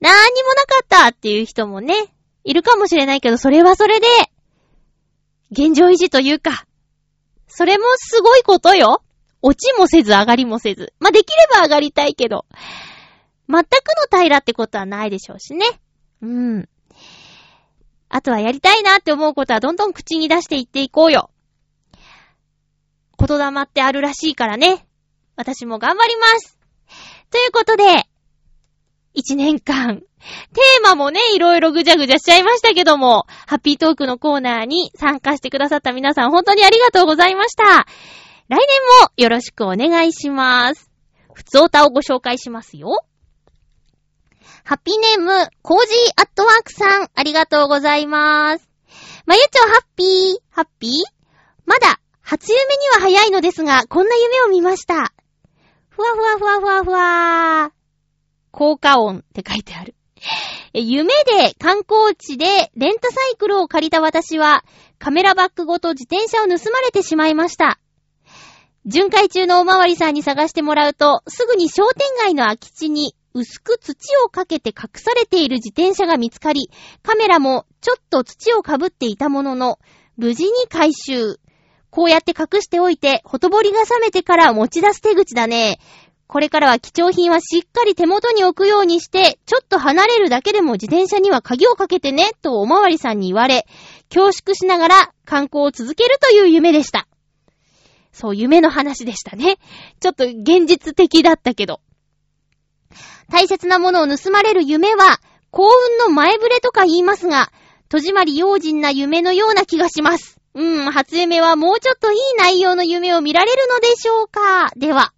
なんにもなかったっていう人もね、いるかもしれないけど、それはそれで、現状維持というか、それもすごいことよ。落ちもせず上がりもせず。まあ、できれば上がりたいけど、全くの平らってことはないでしょうしね。うん。あとはやりたいなって思うことはどんどん口に出していっていこうよ。言霊ってあるらしいからね。私も頑張ります。ということで、一年間、テーマもね、いろいろぐじゃぐじゃしちゃいましたけども、ハッピートークのコーナーに参加してくださった皆さん、本当にありがとうございました。来年もよろしくお願いします。ふつおたをご紹介しますよ。ハッピーネーム、コージーアットワークさん、ありがとうございます。まゆちょハッピー、ハッピー？まだ、初夢には早いのですが、こんな夢を見ました。ふわふわふわふわふわ効果音って書いてある。*laughs* 夢で観光地でレンタサイクルを借りた私は、カメラバッグごと自転車を盗まれてしまいました。巡回中のおまわりさんに探してもらうと、すぐに商店街の空き地に薄く土をかけて隠されている自転車が見つかり、カメラもちょっと土をかぶっていたものの、無事に回収。こうやって隠しておいて、ほとぼりが冷めてから持ち出す手口だね。これからは貴重品はしっかり手元に置くようにして、ちょっと離れるだけでも自転車には鍵をかけてね、とおまわりさんに言われ、恐縮しながら観光を続けるという夢でした。そう、夢の話でしたね。ちょっと現実的だったけど。大切なものを盗まれる夢は、幸運の前触れとか言いますが、戸締まり用心な夢のような気がします。うん、初夢はもうちょっといい内容の夢を見られるのでしょうか？では、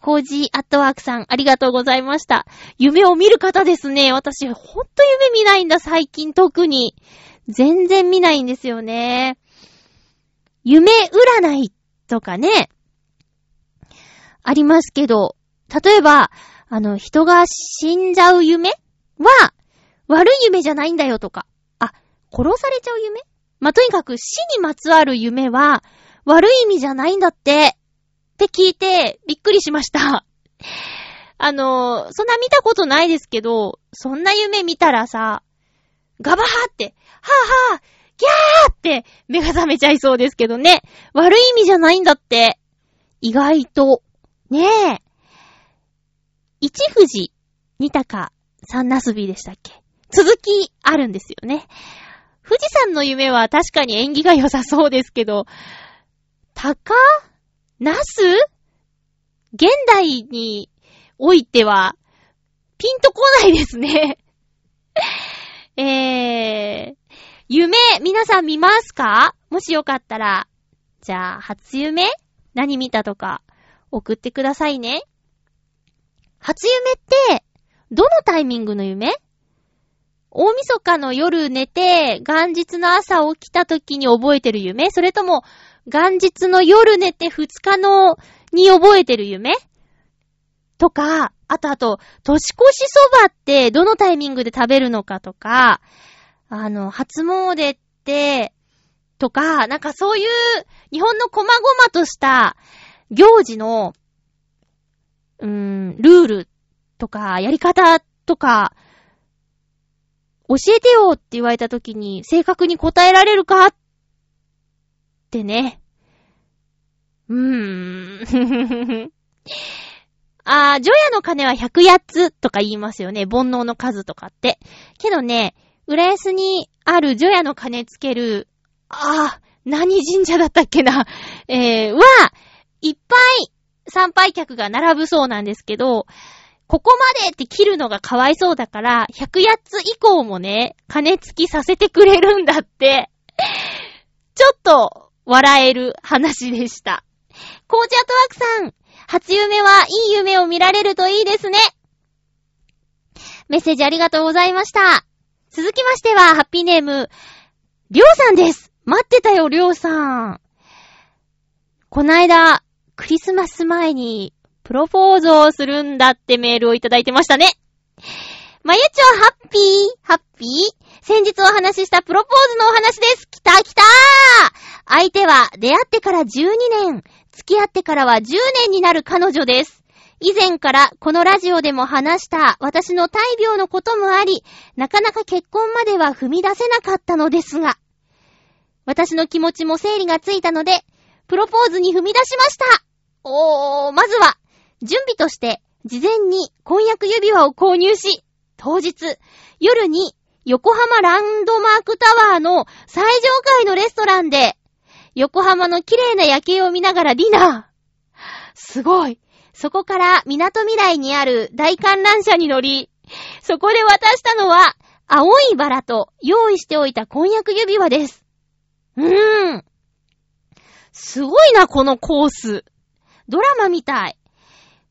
コージーアットワークさん、ありがとうございました。夢を見る方ですね。私、ほんと夢見ないんだ、最近特に。全然見ないんですよね。夢占いとかね、ありますけど、例えば、あの、人が死んじゃう夢は、悪い夢じゃないんだよとか、あ、殺されちゃう夢？ま、とにかく死にまつわる夢は、悪い意味じゃないんだって、って聞いて、びっくりしました。*laughs* あの、そんな見たことないですけど、そんな夢見たらさ、ガバハって、はぁはぁ、ギャーって目が覚めちゃいそうですけどね。悪い意味じゃないんだって。意外と。ねえ。一富士、二鷹、三なすびでしたっけ？続きあるんですよね。富士山の夢は確かに縁起が良さそうですけど、鷹ナス？現代においては、ピンとこないですね。*laughs* えー、夢、皆さん見ますか？もしよかったら、じゃあ、初夢？何見たとか、送ってくださいね。初夢って、どのタイミングの夢？大晦日の夜寝て、元日の朝起きた時に覚えてる夢？それとも、元日の夜寝て二日のに覚えてる夢？とか、あとあと、年越しそばってどのタイミングで食べるのかとか、あの、初詣って、とか、なんかそういう日本の細々とした行事の、うーん、ルールとか、やり方とか、教えてよって言われた時に正確に答えられるかっってね。うーん。*laughs* あー、除夜の鐘は108つとか言いますよね。煩悩の数とかって。けどね、浦安にある除夜の鐘つける、あー、何神社だったっけな、*laughs* えー、は、いっぱい参拝客が並ぶそうなんですけど、ここまでって切るのがかわいそうだから、108つ以降もね、鐘付きさせてくれるんだって。ちょっと、笑える話でした。コーチアートワークさん、初夢はいい夢を見られるといいですね。メッセージありがとうございました。続きましては、ハッピーネーム、りょうさんです。待ってたよ、りょうさん。こないだ、クリスマス前に、プロポーズをするんだってメールをいただいてましたね。まゆちょ、ハッピー、ハッピー。先日お話ししたプロポーズのお話です。きたきたー相手は出会ってから12年、付き合ってからは10年になる彼女です。以前からこのラジオでも話した私の大病のこともあり、なかなか結婚までは踏み出せなかったのですが、私の気持ちも整理がついたので、プロポーズに踏み出しましたおー、まずは、準備として、事前に婚約指輪を購入し、当日、夜に横浜ランドマークタワーの最上階のレストランで、横浜の綺麗な夜景を見ながらディナー。すごい。そこから港未来にある大観覧車に乗り、そこで渡したのは、青いバラと用意しておいた婚約指輪です。うーん。すごいな、このコース。ドラマみたい。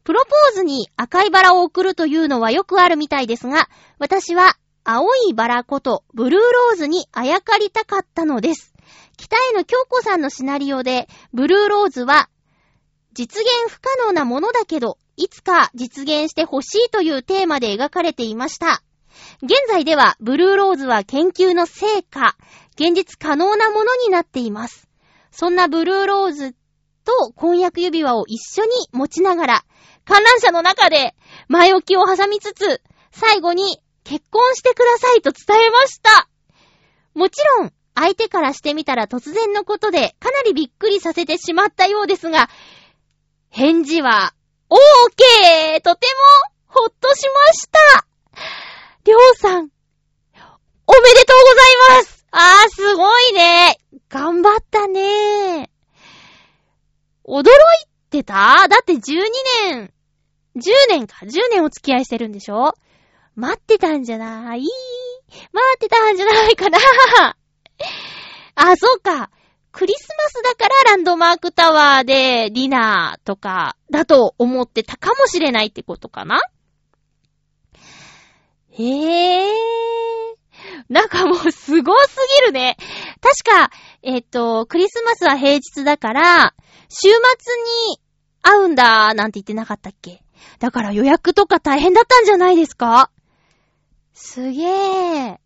プロポーズに赤いバラを送るというのはよくあるみたいですが、私は青いバラことブルーローズにあやかりたかったのです。北への京子さんのシナリオで、ブルーローズは実現不可能なものだけど、いつか実現してほしいというテーマで描かれていました。現在では、ブルーローズは研究の成果、現実可能なものになっています。そんなブルーローズと婚約指輪を一緒に持ちながら、観覧車の中で前置きを挟みつつ、最後に結婚してくださいと伝えました。もちろん、相手からしてみたら突然のことでかなりびっくりさせてしまったようですが、返事は、オーケーとても、ほっとしました。りょうさん、おめでとうございます。あー、すごいね。頑張ったね。驚いてた？だって12年、10年か、10年お付き合いしてるんでしょ？待ってたんじゃない？待ってたんじゃないかな。*laughs* あ、そうか。クリスマスだからランドマークタワーでディナーとかだと思ってたかもしれないってことかな？へえ。なんかもうすごすぎるね。確か、えっ、と、クリスマスは平日だから、週末に会うんだなんて言ってなかったっけ？だから予約とか大変だったんじゃないですか？すげえ。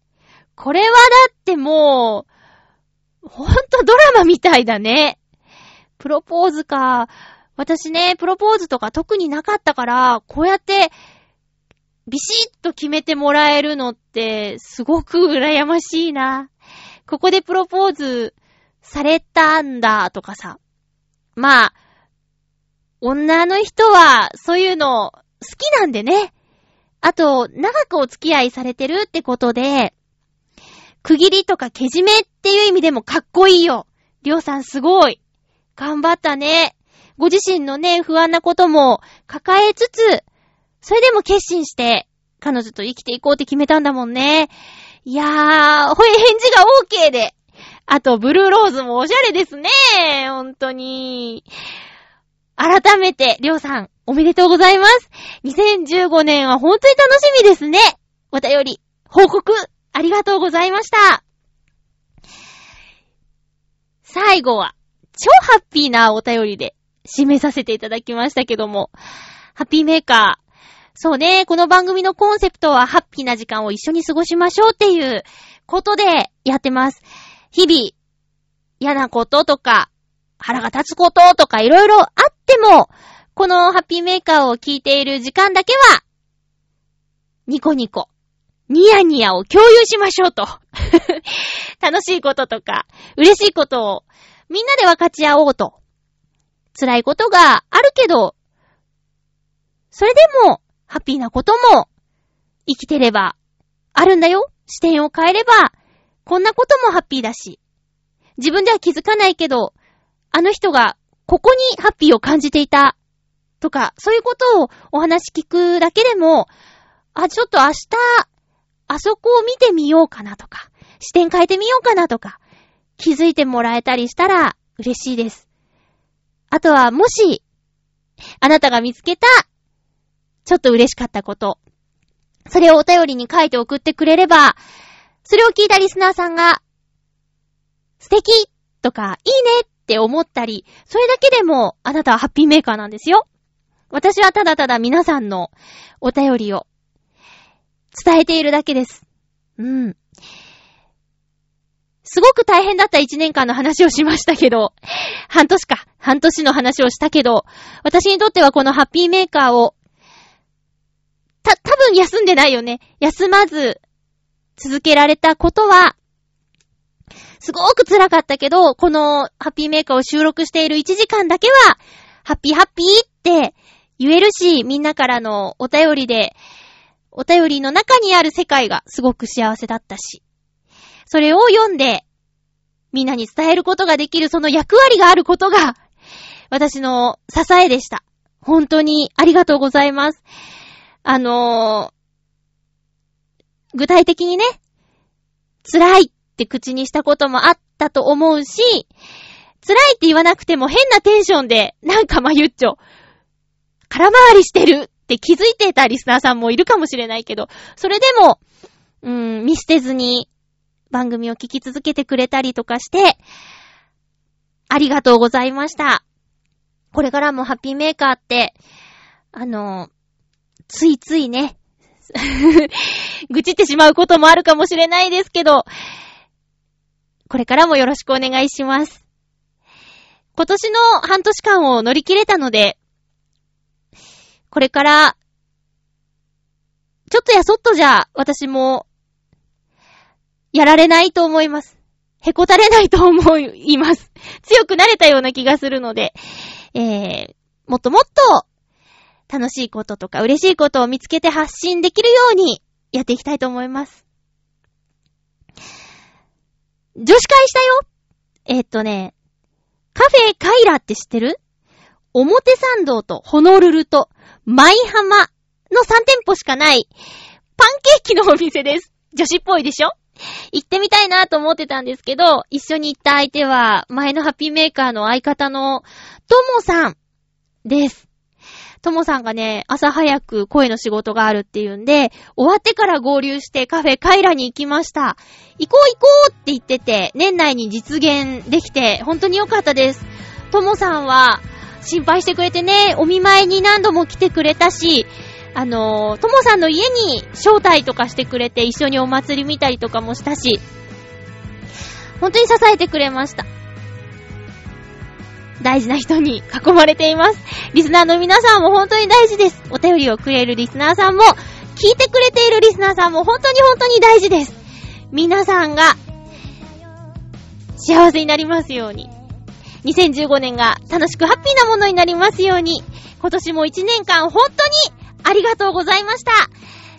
これはだってもう、ほんとドラマみたいだね。プロポーズか。私ね、プロポーズとか特になかったから、こうやって、ビシッと決めてもらえるのって、すごく羨ましいな。ここでプロポーズされたんだとかさ。まあ、女の人はそういうの好きなんでね。あと、長くお付き合いされてるってことで、区切りとかけじめっていう意味でもかっこいいよ。りょうさんすごい。頑張ったね。ご自身のね、不安なことも抱えつつ、それでも決心して、彼女と生きていこうって決めたんだもんね。いやー、ほえ、返事が OK で。あと、ブルーローズもおしゃれですね。ほんとに。改めて、りょうさん、おめでとうございます。2015年は本当に楽しみですね。お便り、報告、ありがとうございました。最後は、超ハッピーなお便りで締めさせていただきましたけども、ハッピーメーカー。そうね、この番組のコンセプトはハッピーな時間を一緒に過ごしましょうっていうことでやってます。日々、嫌なこととか、腹が立つこととかいろいろあっても、このハッピーメーカーを聞いている時間だけは、ニコニコ、ニヤニヤを共有しましょうと。*laughs* 楽しいこととか、嬉しいことをみんなで分かち合おうと。辛いことがあるけど、それでも、ハッピーなことも、生きてれば、あるんだよ。視点を変えれば、こんなこともハッピーだし。自分では気づかないけど、あの人が、ここにハッピーを感じていた。とか、そういうことをお話聞くだけでも、あ、ちょっと明日、あそこを見てみようかなとか、視点変えてみようかなとか、気づいてもらえたりしたら嬉しいです。あとは、もし、あなたが見つけた、ちょっと嬉しかったこと、それをお便りに書いて送ってくれれば、それを聞いたリスナーさんが、素敵とか、いいねって思ったり、それだけでも、あなたはハッピーメーカーなんですよ。私はただただ皆さんのお便りを伝えているだけです。うん。すごく大変だった一年間の話をしましたけど、半年か。半年の話をしたけど、私にとってはこのハッピーメーカーを、た、多分休んでないよね。休まず、続けられたことは、すごく辛かったけど、このハッピーメーカーを収録している1時間だけは、ハッピーハッピーって言えるし、みんなからのお便りで、お便りの中にある世界がすごく幸せだったし、それを読んで、みんなに伝えることができるその役割があることが、私の支えでした。本当にありがとうございます。あのー、具体的にね、辛いって口にしたこともあったと思うし、辛いって言わなくても変なテンションで、なんかまゆっちょ、空回りしてるって気づいてたリスナーさんもいるかもしれないけど、それでも、うん、見捨てずに番組を聞き続けてくれたりとかして、ありがとうございました。これからもハッピーメーカーって、あの、ついついね、*laughs* 愚痴ってしまうこともあるかもしれないですけど、これからもよろしくお願いします。今年の半年間を乗り切れたので、これから、ちょっとやそっとじゃ、私も、やられないと思います。へこたれないと思います。強くなれたような気がするので、えー、もっともっと、楽しいこととか嬉しいことを見つけて発信できるように、やっていきたいと思います。女子会したよえーっとね、カフェカイラって知ってる？表参道とホノルルと舞浜の3店舗しかないパンケーキのお店です。女子っぽいでしょ？行ってみたいなと思ってたんですけど、一緒に行った相手は前のハッピーメーカーの相方のともさんです。ともさんがね、朝早く声の仕事があるっていうんで、終わってから合流してカフェカイラに行きました。行こう行こうって言ってて、年内に実現できて、本当に良かったです。ともさんは、心配してくれてね、お見舞いに何度も来てくれたし、あの、ともさんの家に招待とかしてくれて、一緒にお祭り見たりとかもしたし、本当に支えてくれました。大事な人に囲まれています。リスナーの皆さんも本当に大事です。お便りをくれるリスナーさんも、聞いてくれているリスナーさんも本当に本当に大事です。皆さんが、幸せになりますように。2015年が楽しくハッピーなものになりますように。今年も1年間本当にありがとうございました。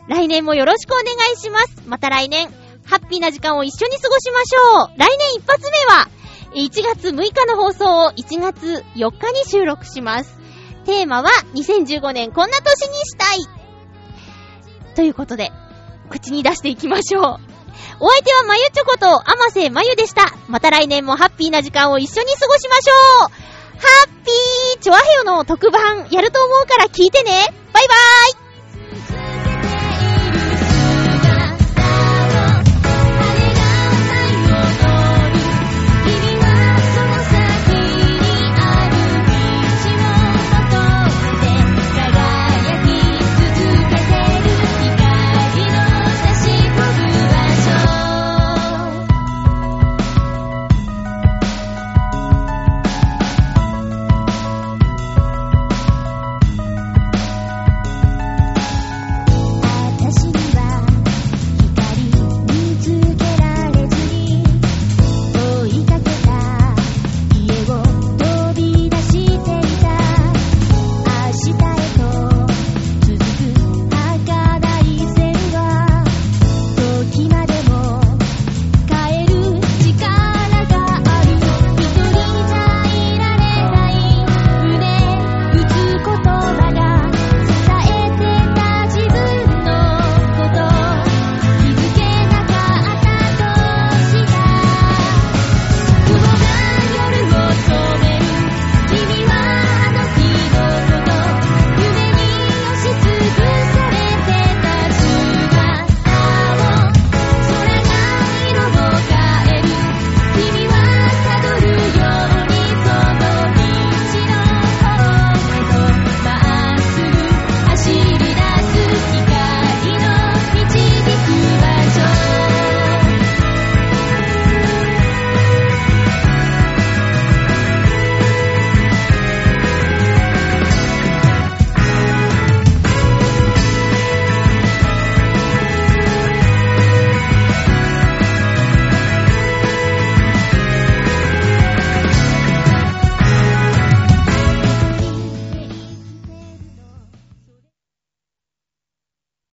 来年もよろしくお願いします。また来年、ハッピーな時間を一緒に過ごしましょう。来年一発目は、1月6日の放送を1月4日に収録します。テーマは2015年こんな年にしたい。ということで、口に出していきましょう。お相手はまゆちょこと、あませまゆでした。また来年もハッピーな時間を一緒に過ごしましょう。ハッピーチョアヘヨの特番やると思うから聞いてね。バイバーイ